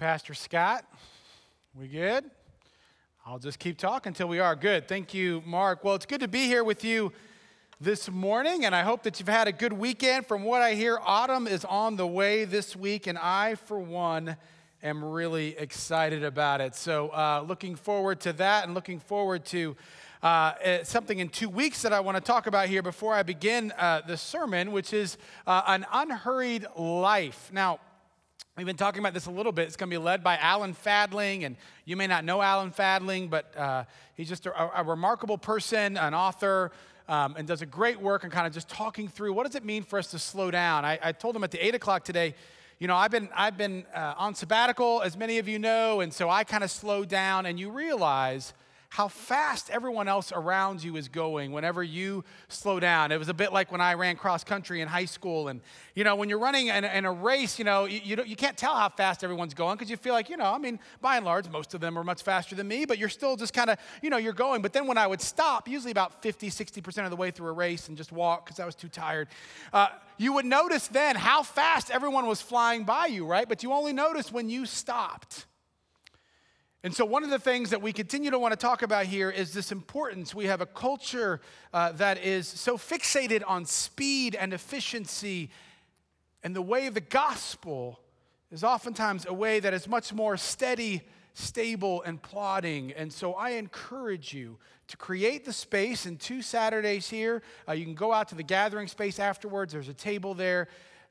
Pastor Scott. We good? I'll just keep talking until we are. Good. Thank you, Mark. Well, it's good to be here with you this morning, and I hope that you've had a good weekend. From what I hear, autumn is on the way this week, and I, for one, am really excited about it. So, uh, looking forward to that and looking forward to uh, eh, something in two weeks that I want to talk about here before I begin uh, the sermon, which is uh, an unhurried life. Now, We've been talking about this a little bit. It's going to be led by Alan Fadling, and you may not know Alan Fadling, but uh, he's just a, a, remarkable person, an author, um, and does a great work and kind of just talking through what does it mean for us to slow down. I, I told him at the eight o'clock today, you know, I've been I've been uh, on sabbatical, as many of you know, and so I kind of slowed down, and you realize how fast everyone else around you is going whenever you slow down. It was a bit like when I ran cross country in high school. And, you know, when you're running in, in a race, you know, you, you, you can't tell how fast everyone's going because you feel like, you know, I mean, by and large, most of them are much faster than me, but you're still just kind of, you know, you're going. But then when I would stop, usually about 50, 60% of the way through a race and just walk because I was too tired, uh, you would notice then how fast everyone was flying by you, right? But you only noticed when you stopped. And so, one of the things that we continue to want to talk about here is this importance. We have a culture uh, that is so fixated on speed and efficiency, and the way of the gospel is oftentimes a way that is much more steady, stable, and plodding. And so, I encourage you to create the space in two Saturdays here. Uh, you can go out to the gathering space afterwards, there's a table there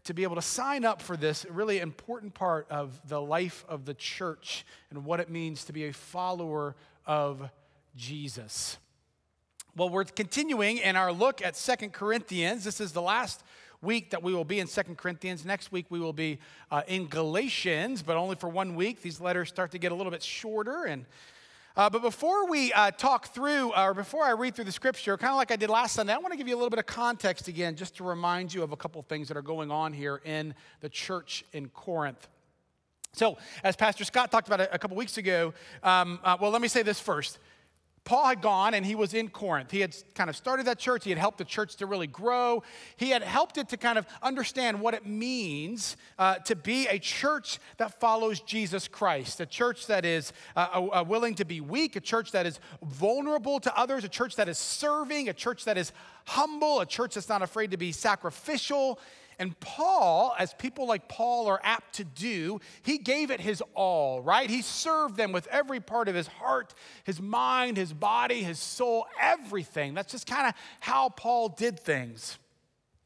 to be able to sign up for this really important part of the life of the church and what it means to be a follower of Jesus. Well, we're continuing in our look at Second Corinthians. This is the last week that we will be in Second Corinthians. Next week we will be uh, in Galatians, but only for one week. These letters start to get a little bit shorter and uh, but before we uh, talk through, or before I read through the scripture, kind of like I did last Sunday, I want to give you a little bit of context again, just to remind you of a couple of things that are going on here in the church in Corinth. So, as Pastor Scott talked about a, a couple weeks ago, um, uh, well, let me say this first. Paul had gone and he was in Corinth. He had kind of started that church. He had helped the church to really grow. He had helped it to kind of understand what it means uh, to be a church that follows Jesus Christ, a church that is uh, willing to be weak, a church that is vulnerable to others, a church that is serving, a church that is humble, a church that's not afraid to be sacrificial. And Paul, as people like Paul are apt to do, he gave it his all, right? He served them with every part of his heart, his mind, his body, his soul, everything. That's just kind of how Paul did things.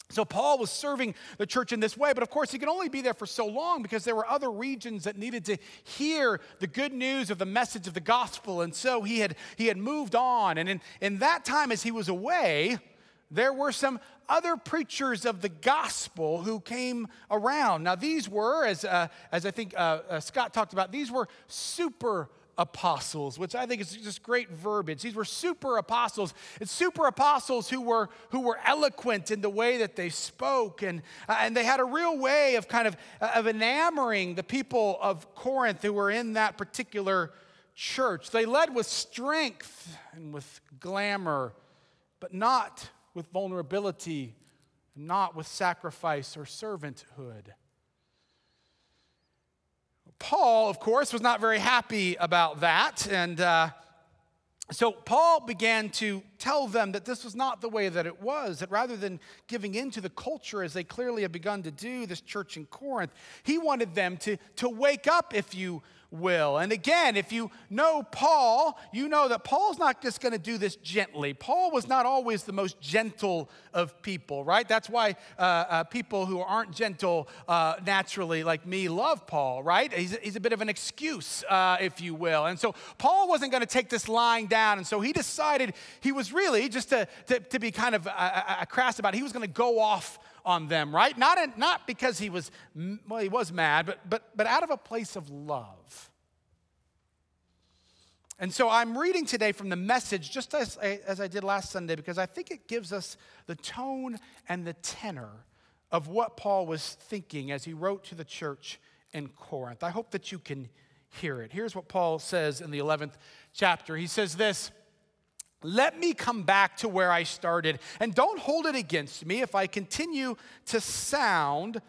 So Paul was serving the church in this way, but of course he could only be there for so long because there were other regions that needed to hear the good news of the message of the gospel. And so he had he had moved on. And in, in that time as he was away, there were some other preachers of the gospel who came around. Now, these were, as, uh, as I think uh, uh, Scott talked about, these were super apostles, which I think is just great verbiage. These were super apostles. It's super apostles who were who were eloquent in the way that they spoke, and uh, and they had a real way of kind of uh, of enamoring the people of Corinth who were in that particular church. They led with strength and with glamour, but not with vulnerability, not with sacrifice or servanthood. Paul, of course, was not very happy about that. And uh, so Paul began to tell them that this was not the way that it was, that rather than giving in to the culture as they clearly have begun to do, this church in Corinth, he wanted them to, to wake up, if you will. And again, if you know Paul, you know that Paul's not just going to do this gently. Paul was not always the most gentle of people, right? That's why uh, uh, people who aren't gentle uh, naturally, like me, love Paul, right? He's, he's a bit of an excuse, uh, if you will. And so Paul wasn't going to take this lying down. And so he decided he was really, just to, to, to be kind of uh, uh, crass about it, he was going to go off on them, right? Not, in, not because he was, well, he was mad, but, but, but out of a place of love. And so I'm reading today from the message, just as as I did last Sunday, because I think it gives us the tone and the tenor of what Paul was thinking as he wrote to the church in Corinth. I hope that you can hear it. Here's what Paul says in the 11th chapter. He says this let me come back to where I started, and don't hold it against me if I continue to sound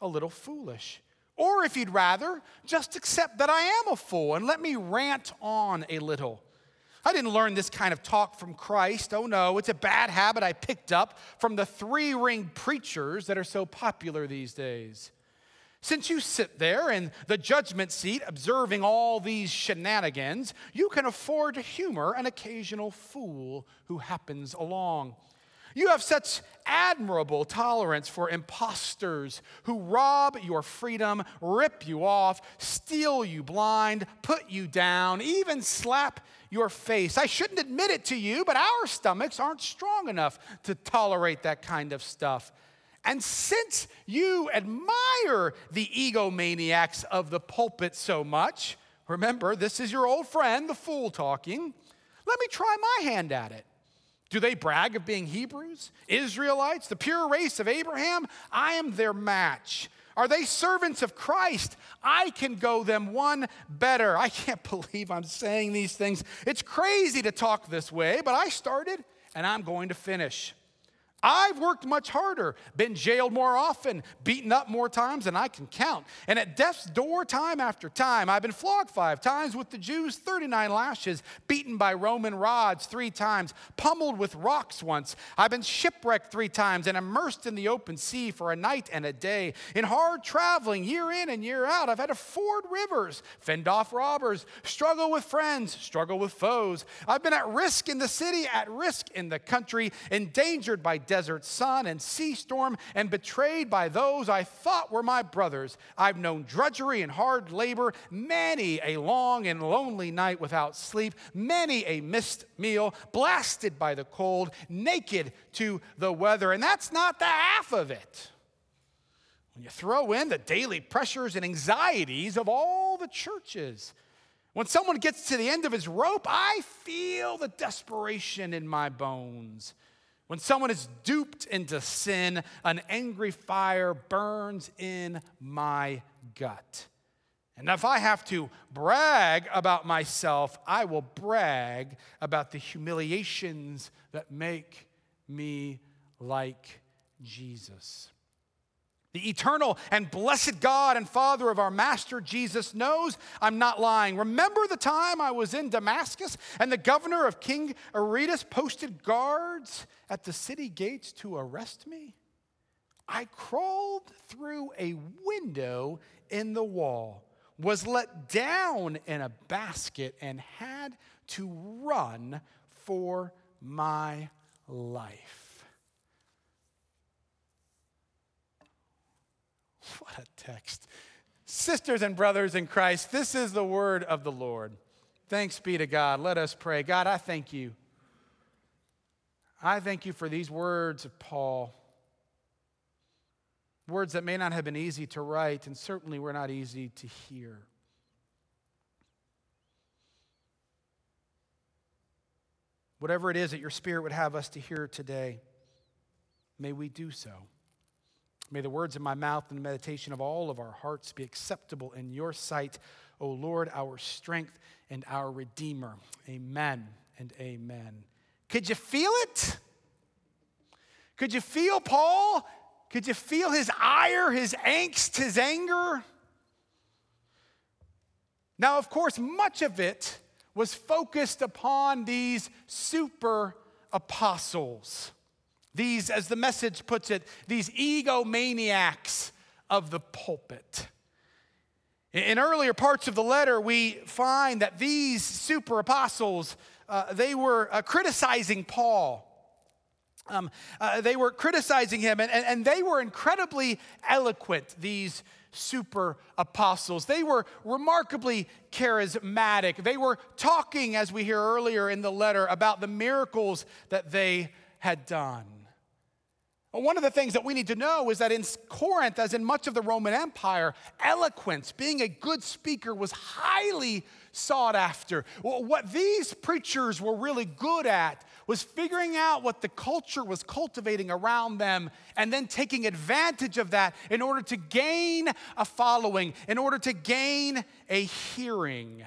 a little foolish. Or if you'd rather, just accept that I am a fool and let me rant on a little. I didn't learn this kind of talk from Christ. Oh no, it's a bad habit I picked up from the three ring preachers that are so popular these days. Since you sit there in the judgment seat observing all these shenanigans, you can afford to humor an occasional fool who happens along. You have such admirable tolerance for impostors who rob your freedom, rip you off, steal you blind, put you down, even slap your face. I shouldn't admit it to you, but our stomachs aren't strong enough to tolerate that kind of stuff. And since you admire the egomaniacs of the pulpit so much, remember, this is your old friend, the fool talking, let me try my hand at it. Do they brag of being Hebrews, Israelites, the pure race of Abraham? I am their match. Are they servants of Christ? I can go them one better. I can't believe I'm saying these things. It's crazy to talk this way, but I started and I'm going to finish. I've worked much harder, been jailed more often, beaten up more times than I can count. And at death's door, time after time, I've been flogged five times with the Jews, 39 lashes, beaten by Roman rods three times, pummeled with rocks once. I've been shipwrecked three times and immersed in the open sea for a night and a day. In hard traveling, year in and year out, I've had to ford rivers, fend off robbers, struggle with friends, struggle with foes. I've been at risk in the city, at risk in the country, endangered by desert sun and sea storm and betrayed by those I thought were my brothers. I've known drudgery and hard labor, many a long and lonely night without sleep, many a missed meal, blasted by the cold, naked to the weather. And that's not the half of it. When you throw in the daily pressures and anxieties of all the churches, when someone gets to the end of his rope, I feel the desperation in my bones. When someone is duped into sin, an angry fire burns in my gut. And if I have to brag about myself, I will brag about the humiliations that make me like Jesus. The eternal and blessed God and Father of our Master Jesus knows I'm not lying. Remember the time I was in Damascus and the governor of King Aretas posted guards at the city gates to arrest me? I crawled through a window in the wall, was let down in a basket, and had to run for my life. What a text. Sisters and brothers in Christ, this is the word of the Lord. Thanks be to God. Let us pray. God, I thank you. I thank you for these words of Paul. Words that may not have been easy to write and certainly were not easy to hear. Whatever it is that your Spirit would have us to hear today, may we do so. May the words of my mouth and the meditation of all of our hearts be acceptable in your sight, O Lord, our strength and our Redeemer. Amen and amen. Could you feel it? Could you feel Paul? Could you feel his ire, his angst, his anger? Now, of course, much of it was focused upon these super apostles. These, as the message puts it, these egomaniacs of the pulpit. In earlier parts of the letter, we find that these super apostles, uh, they were uh, criticizing Paul. Um, uh, they were criticizing him, and, and, and they were incredibly eloquent, these super apostles. They were remarkably charismatic. They were talking, as we hear earlier in the letter, about the miracles that they had done. One of the things that we need to know is that in Corinth, as in much of the Roman Empire, eloquence, being a good speaker, was highly sought after. What these preachers were really good at was figuring out what the culture was cultivating around them and then taking advantage of that in order to gain a following, in order to gain a hearing.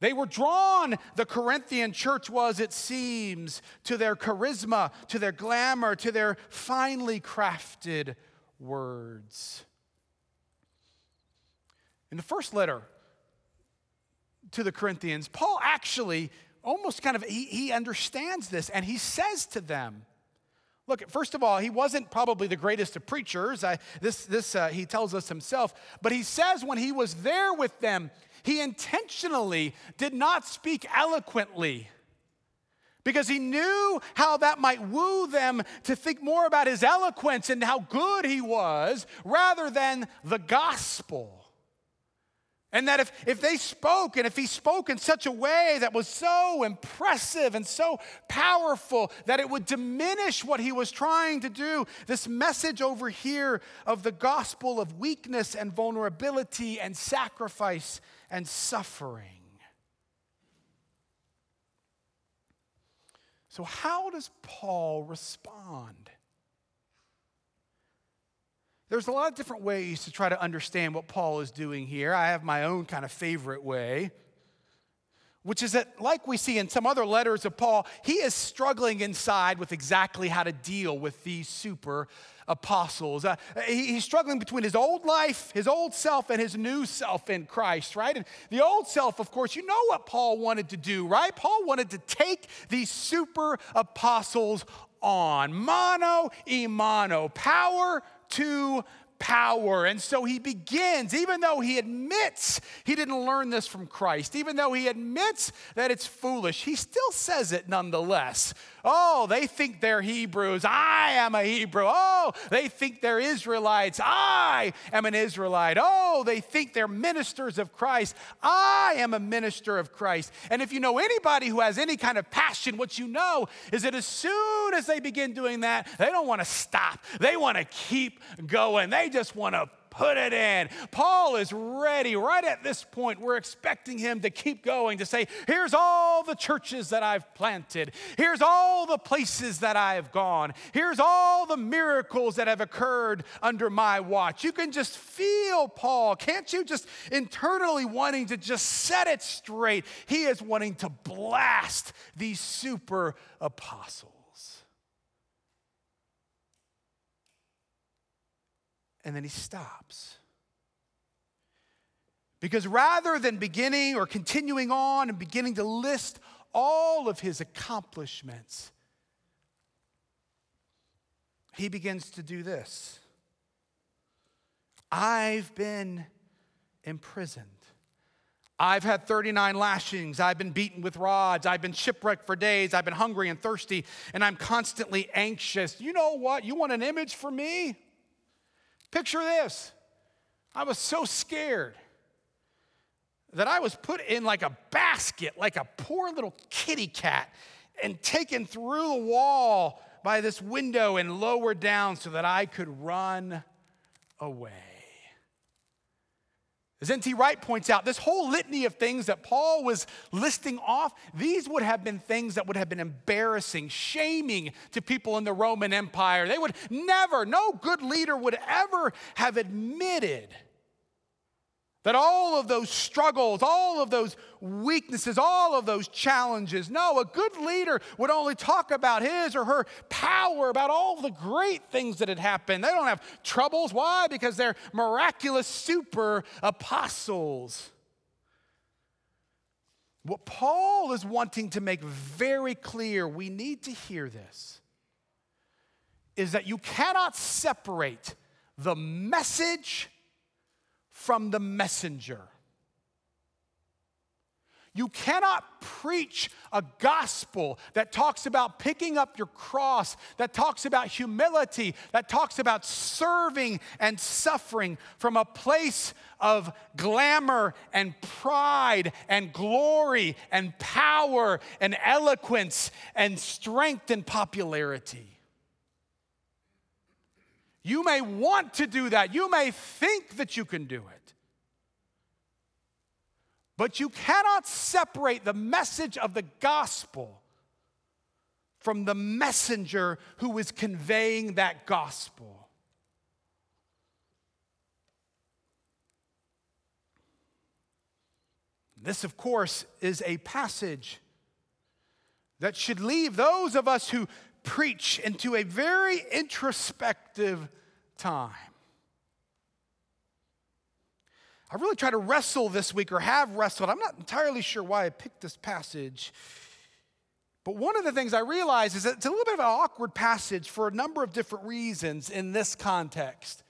They were drawn, the Corinthian church was, it seems, to their charisma, to their glamour, to their finely crafted words. In the first letter to the Corinthians, Paul actually almost kind of he, he understands this and he says to them, Look, first of all, he wasn't probably the greatest of preachers. I, this, this uh, he tells us himself. But he says when he was there with them, he intentionally did not speak eloquently because he knew how that might woo them to think more about his eloquence and how good he was rather than the gospel. And that if, if they spoke, and if he spoke in such a way that was so impressive and so powerful that it would diminish what he was trying to do, this message over here of the gospel of weakness and vulnerability and sacrifice and suffering. So, how does Paul respond? There's a lot of different ways to try to understand what Paul is doing here. I have my own kind of favorite way, which is that, like we see in some other letters of Paul, he is struggling inside with exactly how to deal with these super apostles. Uh, he, he's struggling between his old life, his old self, and his new self in Christ, right? And the old self, of course, you know what Paul wanted to do, right? Paul wanted to take these super apostles on. Mano e mano, power to power. And so he begins, even though he admits he didn't learn this from Christ, even though he admits that it's foolish, he still says it nonetheless. Oh, they think they're Hebrews. I am a Hebrew. Oh, they think they're Israelites. I am an Israelite. Oh, they think they're ministers of Christ. I am a minister of Christ. And if you know anybody who has any kind of passion, what you know is that as soon as they begin doing that, they don't want to stop. They want to keep going. They just want to put it in. Paul is ready right at this point. We're expecting him to keep going, to say, Here's all the churches that I've planted. Here's all the places that I have gone. Here's all the miracles that have occurred under my watch. You can just feel Paul. Can't you just internally wanting to just set it straight? He is wanting to blast these super apostles. And then he stops. Because rather than beginning or continuing on and beginning to list all of his accomplishments, he begins to do this I've been imprisoned. I've had 39 lashings. I've been beaten with rods. I've been shipwrecked for days. I've been hungry and thirsty, and I'm constantly anxious. You know what? You want an image for me? Picture this I was so scared that I was put in like a basket, like a poor little kitty cat, and taken through the wall by this window and lowered down so that I could run away. As N.T. Wright points out, this whole litany of things that Paul was listing off, these would have been things that would have been embarrassing, shaming to people in the Roman Empire. They would never, no good leader would ever have admitted that all of those struggles, all of those weaknesses, all of those challenges, no, a good leader would only talk about his or her power, about all the great things that had happened. They don't have troubles. Why? Because they're miraculous super apostles. What Paul is wanting to make very clear, we need to hear this, is that you cannot separate the message from the messenger. You cannot preach a gospel that talks about picking up your cross, that talks about humility, that talks about serving and suffering from a place of glamour and pride and glory and power and eloquence and strength and popularity. You may want to do that. You may think that you can do it. But you cannot separate the message of the gospel from the messenger who is conveying that gospel. This, of course, is a passage that should leave those of us who preach into a very introspective time. I really try to wrestle this week or have wrestled. I'm not entirely sure why I picked this passage. But one of the things I realize is that it's a little bit of an awkward passage for a number of different reasons in this context.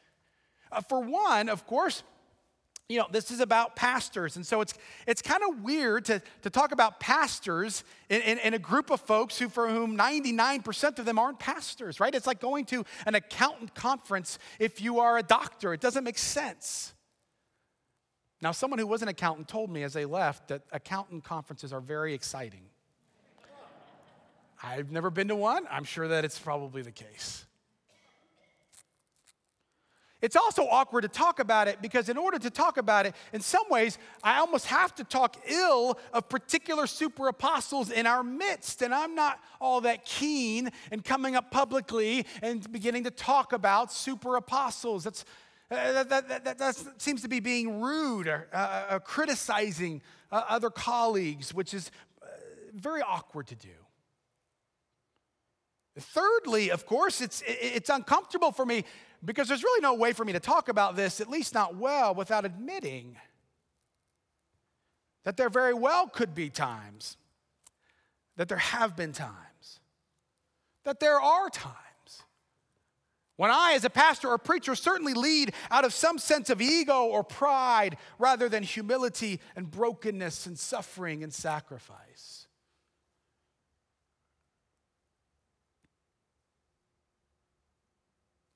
Uh, for one, of course, you know, this is about pastors. And so it's, it's kind of weird to, to talk about pastors in, in, in, a group of folks who, for whom 99% of them aren't pastors, right? It's like going to an accountant conference if you are a doctor. It doesn't make sense. Now, someone who was an accountant told me as they left that accountant conferences are very exciting. I've never been to one. I'm sure that it's probably the case. It's also awkward to talk about it because, in order to talk about it, in some ways, I almost have to talk ill of particular super apostles in our midst. And I'm not all that keen in coming up publicly and beginning to talk about super apostles. That's uh, that, that, that, that, seems to be being rude or uh, uh, criticizing uh, other colleagues, which is uh, very awkward to do. Thirdly, of course, it's, it's uncomfortable for me because there's really no way for me to talk about this, at least not well, without admitting that there very well could be times, that there have been times, that there are times when I, as a pastor or preacher, certainly lead out of some sense of ego or pride rather than humility and brokenness and suffering and sacrifice.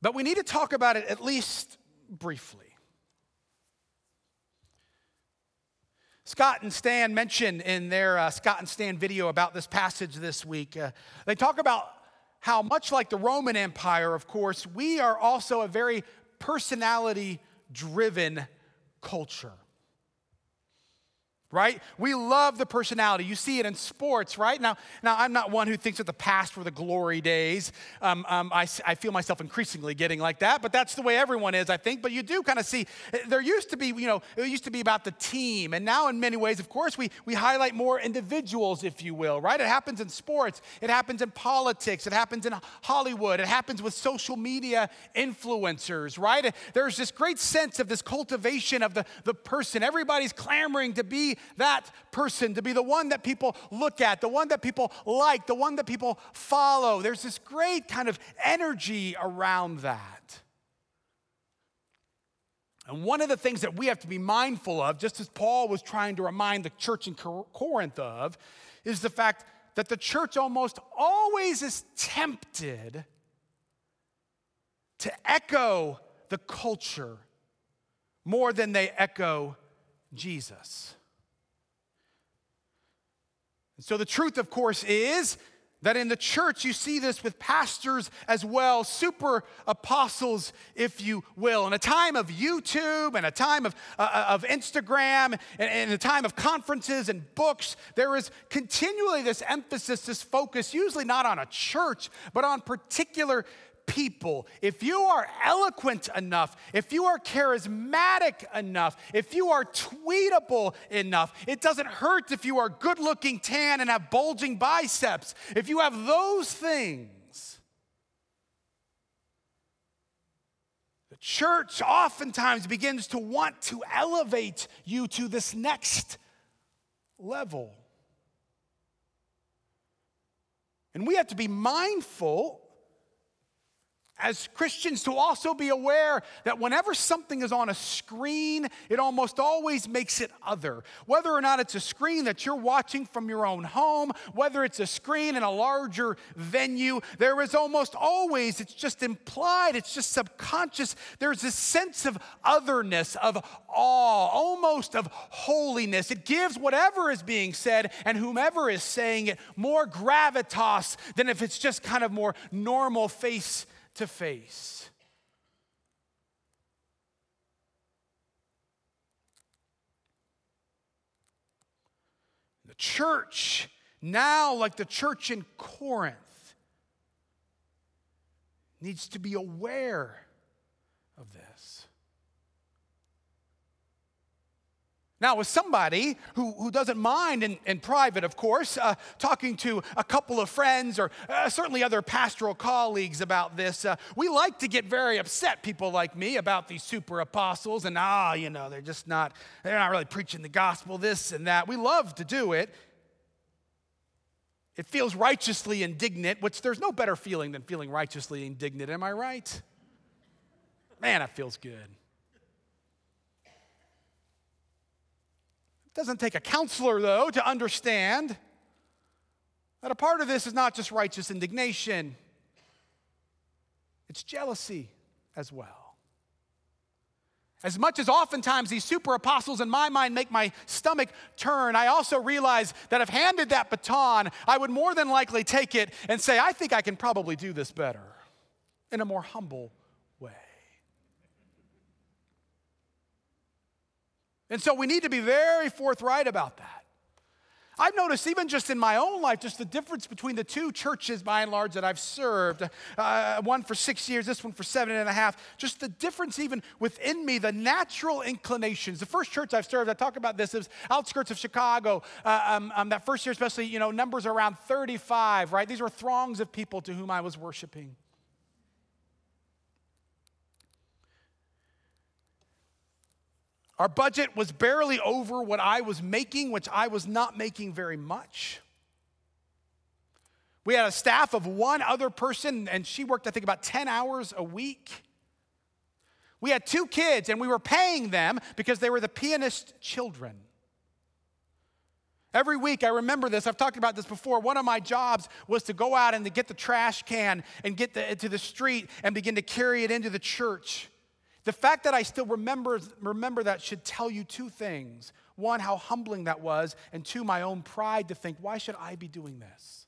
But we need to talk about it at least briefly. Scott and Stan mentioned in their uh, Scott and Stan video about this passage this week, uh, they talk about how, much like the Roman Empire, of course, we are also a very personality driven culture right? We love the personality. You see it in sports, right? Now, now I'm not one who thinks that the past were the glory days. Um, um, I, I feel myself increasingly getting like that, but that's the way everyone is, I think. But you do kind of see, there used to be, you know, it used to be about the team. And now, in many ways, of course, we, we highlight more individuals, if you will, right? It happens in sports, it happens in politics, it happens in Hollywood, it happens with social media influencers, right? There's this great sense of this cultivation of the, the person. Everybody's clamoring to be that person, to be the one that people look at, the one that people like, the one that people follow. There's this great kind of energy around that. And one of the things that we have to be mindful of, just as Paul was trying to remind the church in Corinth of, is the fact that the church almost always is tempted to echo the culture more than they echo Jesus. So the truth, of course, is that in the church you see this with pastors as well, super apostles, if you will. In a time of YouTube and a time of, uh, uh of Instagram and, and a time of conferences and books, there is continually this emphasis, this focus, usually not on a church, but on particular people, if you are eloquent enough, if you are charismatic enough, if you are tweetable enough, it doesn't hurt if you are good looking, tan, and have bulging biceps. If you have those things, the church oftentimes begins to want to elevate you to this next level. And we have to be mindful as Christians to also be aware that whenever something is on a screen, it almost always makes it other. Whether or not it's a screen that you're watching from your own home, whether it's a screen in a larger venue, there is almost always, it's just implied, it's just subconscious. There's this sense of otherness, of awe, almost of holiness. It gives whatever is being said and whomever is saying it more gravitas than if it's just kind of more normal face to face. The church, now like the church in Corinth, needs to be aware of this. Now, with somebody who, who doesn't mind in, in private, of course, uh, talking to a couple of friends or uh, certainly other pastoral colleagues about this, uh, we like to get very upset, people like me, about these super apostles and, ah, you know, they're just not, they're not really preaching the gospel, this and that. We love to do it. It feels righteously indignant, which there's no better feeling than feeling righteously indignant, am I right? Man, it feels good. It doesn't take a counselor, though, to understand that a part of this is not just righteous indignation, it's jealousy as well. As much as oftentimes these super apostles in my mind make my stomach turn, I also realize that if handed that baton, I would more than likely take it and say, I think I can probably do this better in a more humble way. And so we need to be very forthright about that. I've noticed, even just in my own life, just the difference between the two churches, by and large, that I've served uh, one for six years, this one for seven and a half. Just the difference, even within me, the natural inclinations. The first church I've served, I talk about this, is outskirts of Chicago. Uh, um, um, that first year, especially, you know, numbers around 35, right? These were throngs of people to whom I was worshiping. Our budget was barely over what I was making, which I was not making very much. We had a staff of one other person, and she worked, I think, about 10 hours a week. We had two kids, and we were paying them because they were the pianist children. Every week, I remember this, I've talked about this before. One of my jobs was to go out and to get the trash can and get the, to the street and begin to carry it into the church. The fact that I still remember, remember that should tell you two things. One, how humbling that was, and two, my own pride to think, why should I be doing this?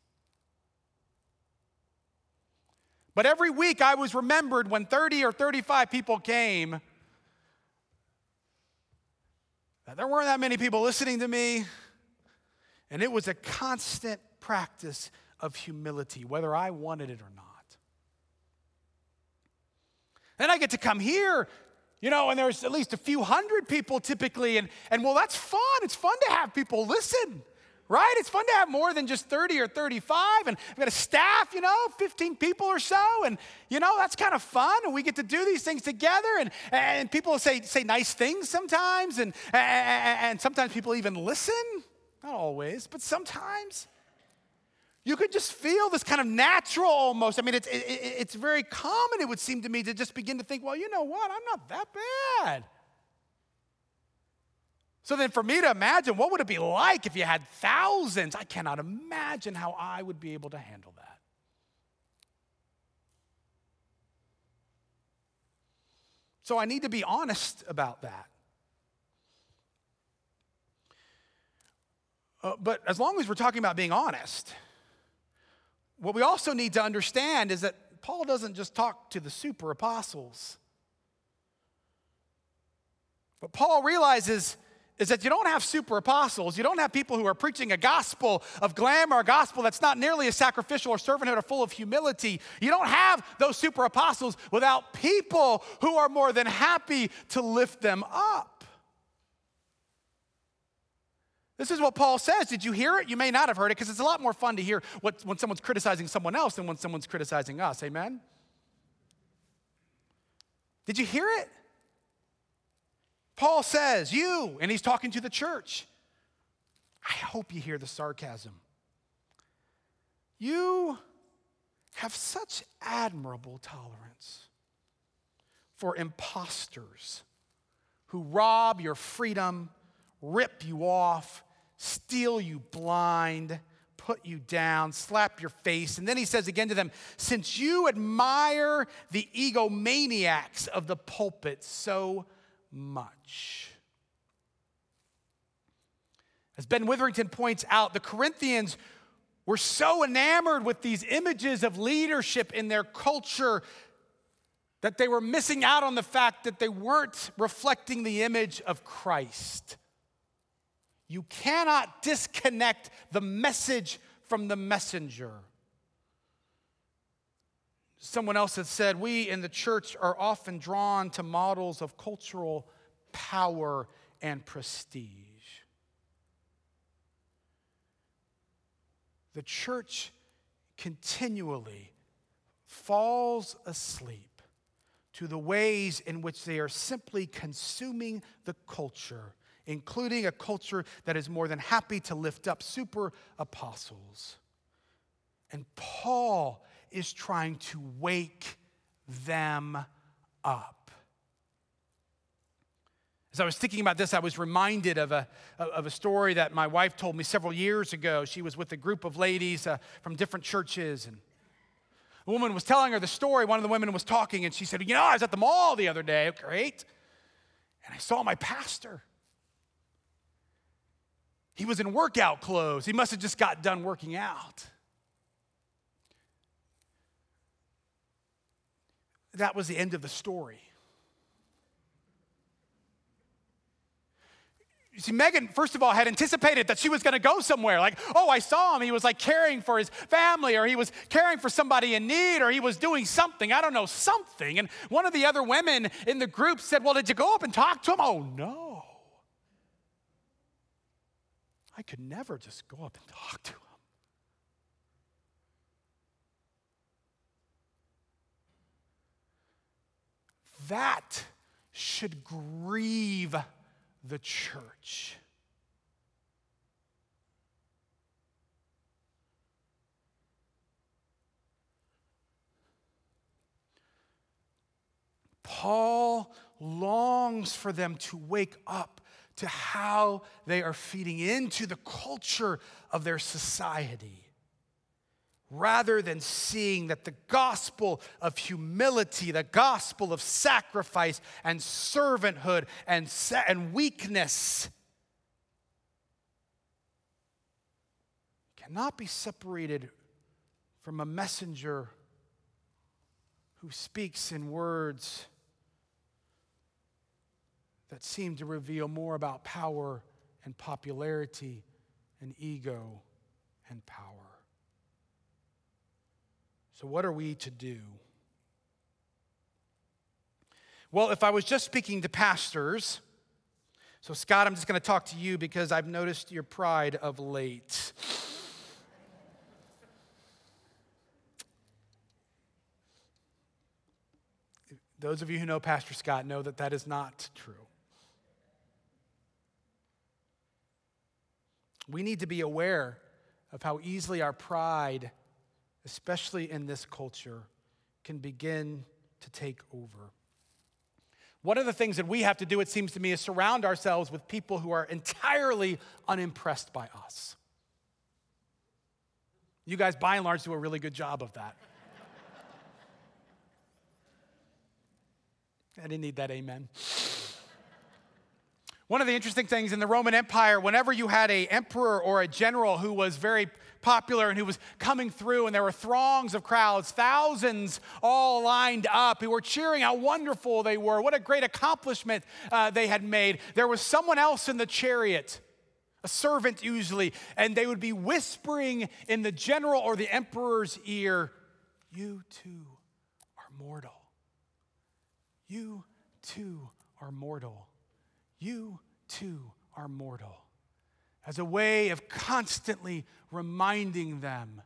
But every week I was remembered when 30 or 35 people came there weren't that many people listening to me, and it was a constant practice of humility, whether I wanted it or not. Then I get to come here, you know, and there's at least a few hundred people typically. And, and well, that's fun. It's fun to have people listen, right? It's fun to have more than just 30 or 35. And I've got a staff, you know, 15 people or so. And, you know, that's kind of fun. And we get to do these things together. And, and people say, say nice things sometimes. And, and, and sometimes people even listen. Not always, but sometimes you could just feel this kind of natural almost. I mean, it's, it, it's very common, it would seem to me, to just begin to think, well, you know what? I'm not that bad. So then, for me to imagine, what would it be like if you had thousands? I cannot imagine how I would be able to handle that. So I need to be honest about that. Uh, but as long as we're talking about being honest, what we also need to understand is that Paul doesn't just talk to the super apostles. What Paul realizes is that you don't have super apostles. You don't have people who are preaching a gospel of glamour, a gospel that's not nearly as sacrificial or servanthood or full of humility. You don't have those super apostles without people who are more than happy to lift them up. This is what Paul says. Did you hear it? You may not have heard it because it's a lot more fun to hear what, when someone's criticizing someone else than when someone's criticizing us. Amen? Did you hear it? Paul says, You, and he's talking to the church. I hope you hear the sarcasm. You have such admirable tolerance for impostors who rob your freedom, rip you off, steal you blind, put you down, slap your face. And then he says again to them, Since you admire the egomaniacs of the pulpit so much. As Ben Witherington points out, the Corinthians were so enamored with these images of leadership in their culture that they were missing out on the fact that they weren't reflecting the image of Christ. You cannot disconnect the message from the messenger. Someone else had said, We in the church are often drawn to models of cultural power and prestige. The church continually falls asleep to the ways in which they are simply consuming the culture, including a culture that is more than happy to lift up super apostles. And Paul is trying to wake them up. As I was thinking about this, I was reminded of a, of a story that my wife told me several years ago. She was with a group of ladies uh, from different churches, and the woman was telling her the story. One of the women was talking, and she said, You know, I was at the mall the other day. Great. And I saw my pastor. He was in workout clothes. He must have just got done working out. That was the end of the story. You see, Megan, first of all, had anticipated that she was going to go somewhere. Like, oh, I saw him. He was like caring for his family, or he was caring for somebody in need, or he was doing something. I don't know, something. And one of the other women in the group said, Well, did you go up and talk to him? Oh, no. I could never just go up and talk to him. That should grieve the church. Paul longs for them to wake up to how they are feeding into the culture of their society rather than seeing that the gospel of humility, the gospel of sacrifice and servanthood and, and weakness cannot be separated from a messenger who speaks in words that seem to reveal more about power and popularity and ego and power. So, what are we to do? Well, if I was just speaking to pastors, so Scott, I'm just going to talk to you because I've noticed your pride of late. Those of you who know Pastor Scott know that that is not true. We need to be aware of how easily our pride especially in this culture, can begin to take over. One of the things that we have to do, it seems to me, is surround ourselves with people who are entirely unimpressed by us. You guys, by and large, do a really good job of that. I didn't need that amen. One of the interesting things in the Roman Empire, whenever you had a emperor or a general who was very popular and who was coming through, and there were throngs of crowds, thousands all lined up who were cheering how wonderful they were, what a great accomplishment uh, they had made. There was someone else in the chariot, a servant usually, and they would be whispering in the general or the emperor's ear, You too are mortal. You too are mortal. You too are mortal. As a way of constantly reminding them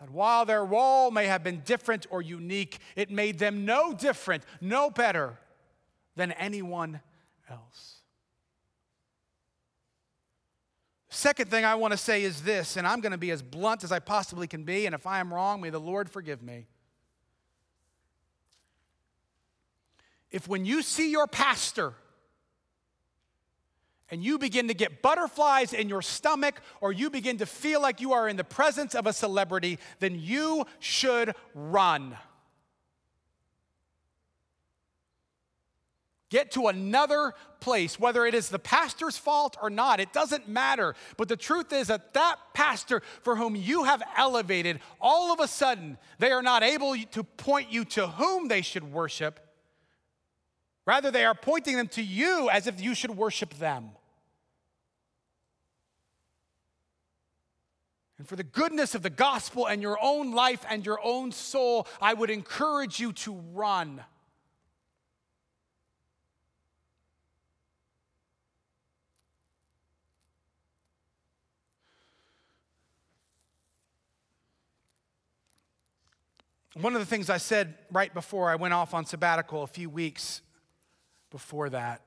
that while their role may have been different or unique, it made them no different, no better than anyone else. Second thing I want to say is this, and I'm going to be as blunt as I possibly can be, and if I am wrong, may the Lord forgive me. If when you see your pastor and you begin to get butterflies in your stomach or you begin to feel like you are in the presence of a celebrity, then you should run. Get to another place, whether it is the pastor's fault or not, it doesn't matter. But the truth is that that pastor for whom you have elevated, all of a sudden, they are not able to point you to whom they should worship. Rather, they are pointing them to you as if you should worship them. And for the goodness of the gospel and your own life and your own soul, I would encourage you to run. One of the things I said right before I went off on sabbatical a few weeks before that,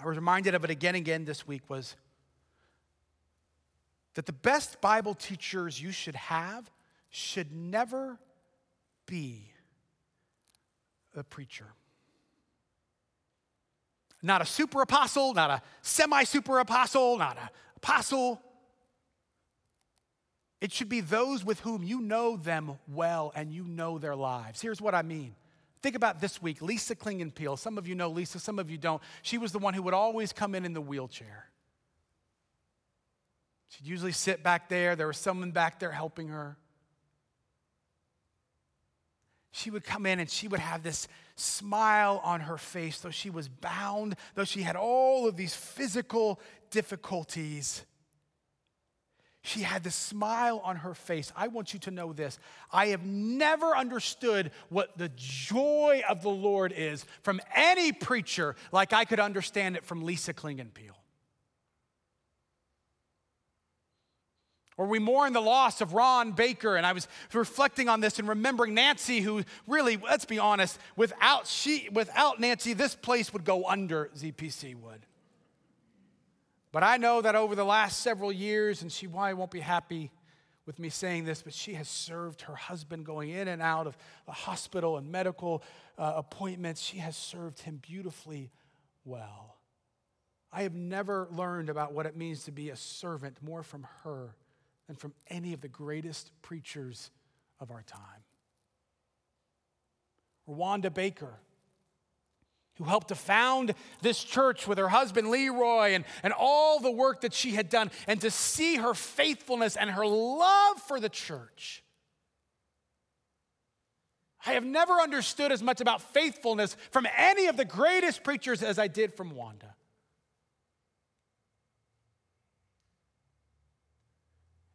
I was reminded of it again and again this week, was that the best Bible teachers you should have should never be a preacher. Not a super apostle, not a semi super apostle, not an apostle. It should be those with whom you know them well and you know their lives. Here's what I mean. Think about this week Lisa Klingenpeel. Some of you know Lisa, some of you don't. She was the one who would always come in in the wheelchair. She'd usually sit back there, there was someone back there helping her. She would come in and she would have this smile on her face, though she was bound, though she had all of these physical difficulties. She had this smile on her face. I want you to know this. I have never understood what the joy of the Lord is from any preacher like I could understand it from Lisa Klingenpeel. Or we mourn the loss of Ron Baker. And I was reflecting on this and remembering Nancy, who really, let's be honest, without, she, without Nancy, this place would go under, ZPC would. But I know that over the last several years, and she probably won't be happy with me saying this, but she has served her husband going in and out of the hospital and medical uh, appointments. She has served him beautifully well. I have never learned about what it means to be a servant more from her than from any of the greatest preachers of our time. Wanda Baker, who helped to found this church with her husband Leroy and, and all the work that she had done, and to see her faithfulness and her love for the church. I have never understood as much about faithfulness from any of the greatest preachers as I did from Wanda.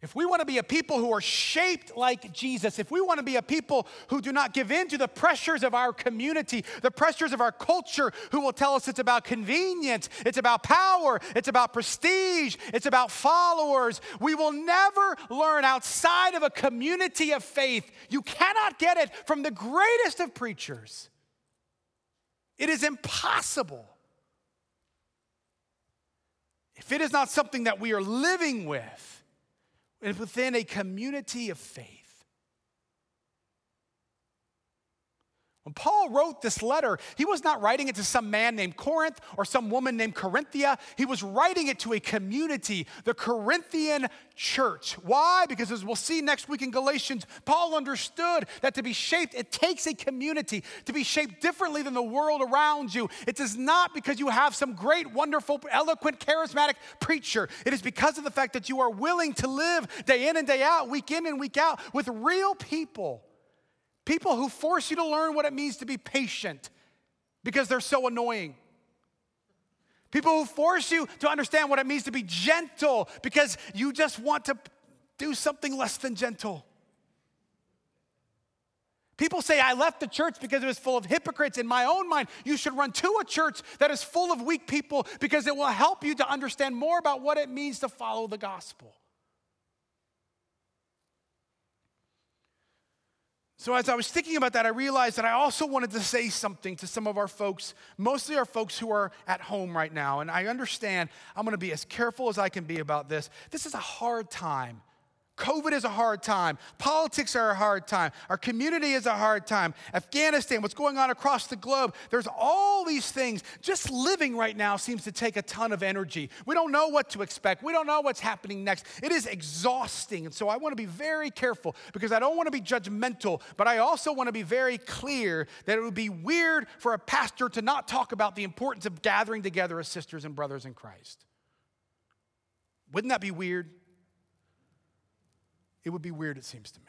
If we want to be a people who are shaped like Jesus, if we want to be a people who do not give in to the pressures of our community, the pressures of our culture, who will tell us it's about convenience, it's about power, it's about prestige, it's about followers, we will never learn outside of a community of faith. You cannot get it from the greatest of preachers. It is impossible. If it is not something that we are living with, within a community of faith. When Paul wrote this letter, he was not writing it to some man named Corinth or some woman named Corinthia. He was writing it to a community, the Corinthian church. Why? Because as we'll see next week in Galatians, Paul understood that to be shaped, it takes a community to be shaped differently than the world around you. It is not because you have some great, wonderful, eloquent, charismatic preacher. It is because of the fact that you are willing to live day in and day out, week in and week out with real people People who force you to learn what it means to be patient because they're so annoying. People who force you to understand what it means to be gentle because you just want to do something less than gentle. People say, I left the church because it was full of hypocrites. In my own mind, you should run to a church that is full of weak people because it will help you to understand more about what it means to follow the gospel. So, as I was thinking about that, I realized that I also wanted to say something to some of our folks, mostly our folks who are at home right now. And I understand I'm going to be as careful as I can be about this. This is a hard time COVID is a hard time. Politics are a hard time. Our community is a hard time. Afghanistan, what's going on across the globe, there's all these things. Just living right now seems to take a ton of energy. We don't know what to expect. We don't know what's happening next. It is exhausting. And so I want to be very careful because I don't want to be judgmental, but I also want to be very clear that it would be weird for a pastor to not talk about the importance of gathering together as sisters and brothers in Christ. Wouldn't that be weird? It would be weird, it seems to me.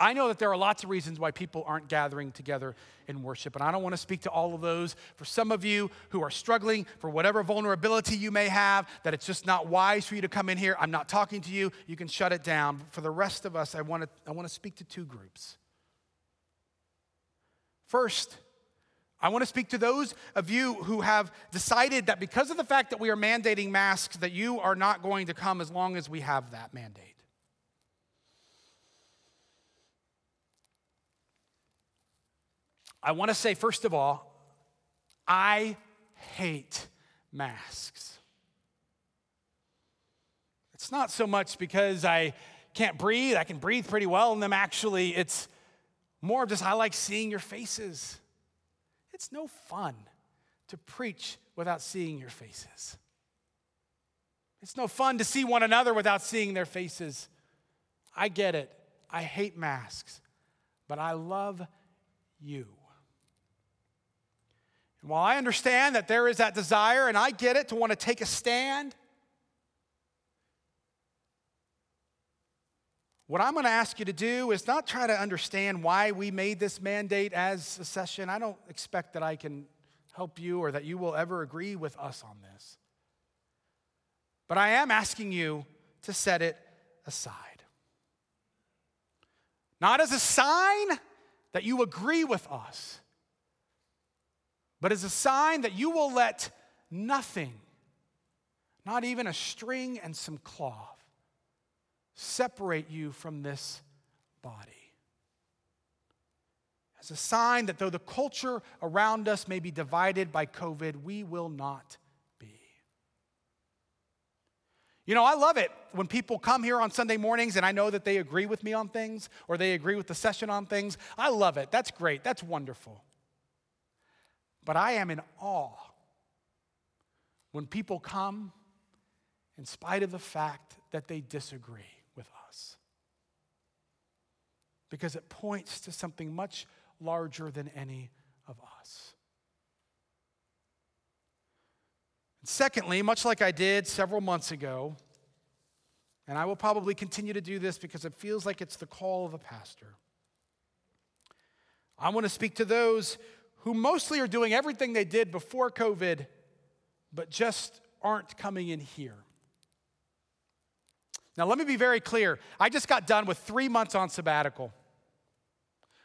I know that there are lots of reasons why people aren't gathering together in worship, and I don't want to speak to all of those. For some of you who are struggling, for whatever vulnerability you may have, that it's just not wise for you to come in here, I'm not talking to you, you can shut it down. But For the rest of us, I want to, I want to speak to two groups. First, I want to speak to those of you who have decided that because of the fact that we are mandating masks, that you are not going to come as long as we have that mandate. I want to say, first of all, I hate masks. It's not so much because I can't breathe, I can breathe pretty well in them. Actually, it's more just I like seeing your faces. It's no fun to preach without seeing your faces. It's no fun to see one another without seeing their faces. I get it. I hate masks, but I love you. And while I understand that there is that desire, and I get it to want to take a stand, what I'm going to ask you to do is not try to understand why we made this mandate as a session. I don't expect that I can help you or that you will ever agree with us on this. But I am asking you to set it aside. Not as a sign that you agree with us, but as a sign that you will let nothing, not even a string and some cloth, separate you from this body. As a sign that though the culture around us may be divided by COVID, we will not be. You know, I love it when people come here on Sunday mornings and I know that they agree with me on things or they agree with the session on things. I love it. That's great. That's wonderful. But I am in awe when people come in spite of the fact that they disagree. Because it points to something much larger than any of us. And secondly, much like I did several months ago, and I will probably continue to do this because it feels like it's the call of a pastor. I want to speak to those who mostly are doing everything they did before COVID, but just aren't coming in here. Now, let me be very clear. I just got done with three months on sabbatical,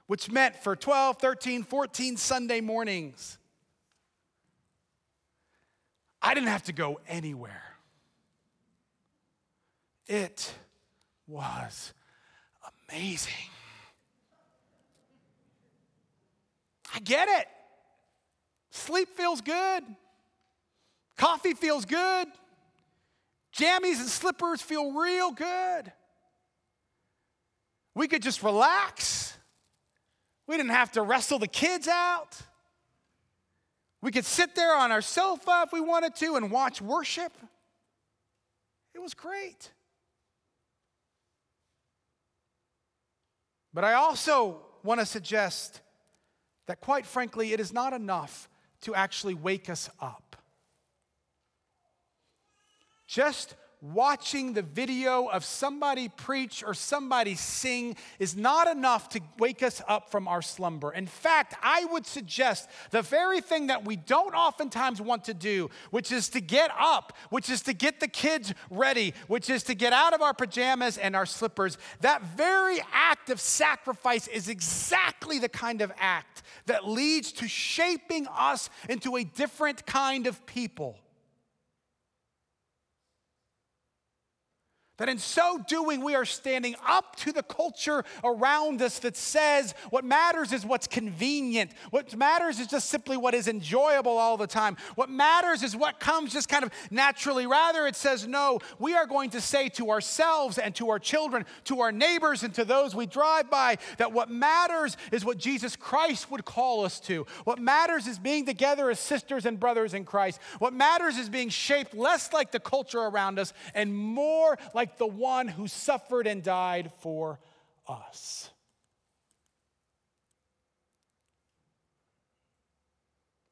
which meant for 12, 13, 14 Sunday mornings, I didn't have to go anywhere. It was amazing. I get it. Sleep feels good. Coffee feels good. Jammies and slippers feel real good. We could just relax. We didn't have to wrestle the kids out. We could sit there on our sofa if we wanted to and watch worship. It was great. But I also want to suggest that, quite frankly, it is not enough to actually wake us up. Just watching the video of somebody preach or somebody sing is not enough to wake us up from our slumber. In fact, I would suggest the very thing that we don't oftentimes want to do, which is to get up, which is to get the kids ready, which is to get out of our pajamas and our slippers, that very act of sacrifice is exactly the kind of act that leads to shaping us into a different kind of people. That in so doing, we are standing up to the culture around us that says what matters is what's convenient. What matters is just simply what is enjoyable all the time. What matters is what comes just kind of naturally. Rather, it says, no, we are going to say to ourselves and to our children, to our neighbors, and to those we drive by that what matters is what Jesus Christ would call us to. What matters is being together as sisters and brothers in Christ. What matters is being shaped less like the culture around us and more like like the one who suffered and died for us.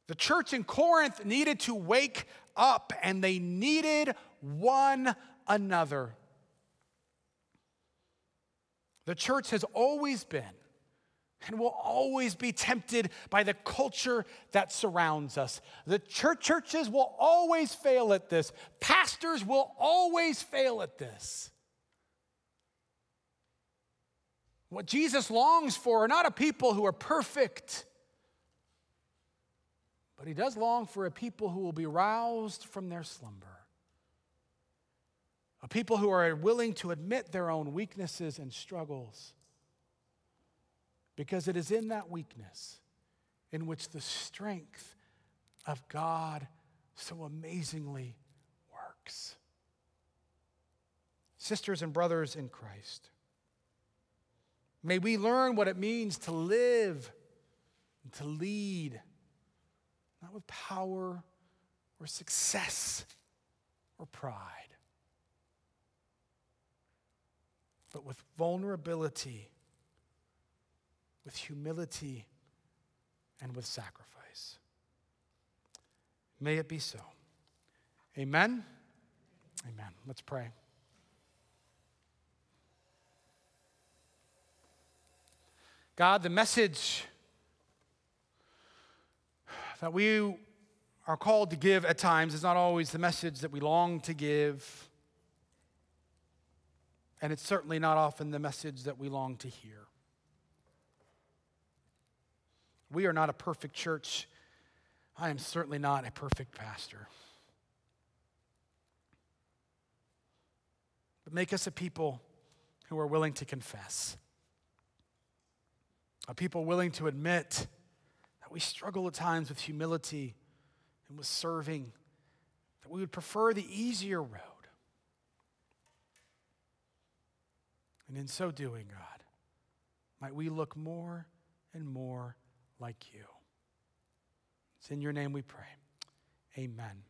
The church in Corinth needed to wake up and they needed one another. The church has always been and we will always be tempted by the culture that surrounds us. The church, churches will always fail at this. Pastors will always fail at this. What Jesus longs for are not a people who are perfect, but he does long for a people who will be roused from their slumber. A people who are willing to admit their own weaknesses and struggles because it is in that weakness in which the strength of God so amazingly works. Sisters and brothers in Christ, may we learn what it means to live and to lead, not with power or success or pride, but with vulnerability, with humility, and with sacrifice. May it be so. Amen. Amen. Let's pray. God, the message that we are called to give at times is not always the message that we long to give. And it's certainly not often the message that we long to hear. We are not a perfect church. I am certainly not a perfect pastor. But make us a people who are willing to confess, a people willing to admit that we struggle at times with humility and with serving, that we would prefer the easier road. And in so doing, God, might we look more and more like you. It's in your name we pray. Amen.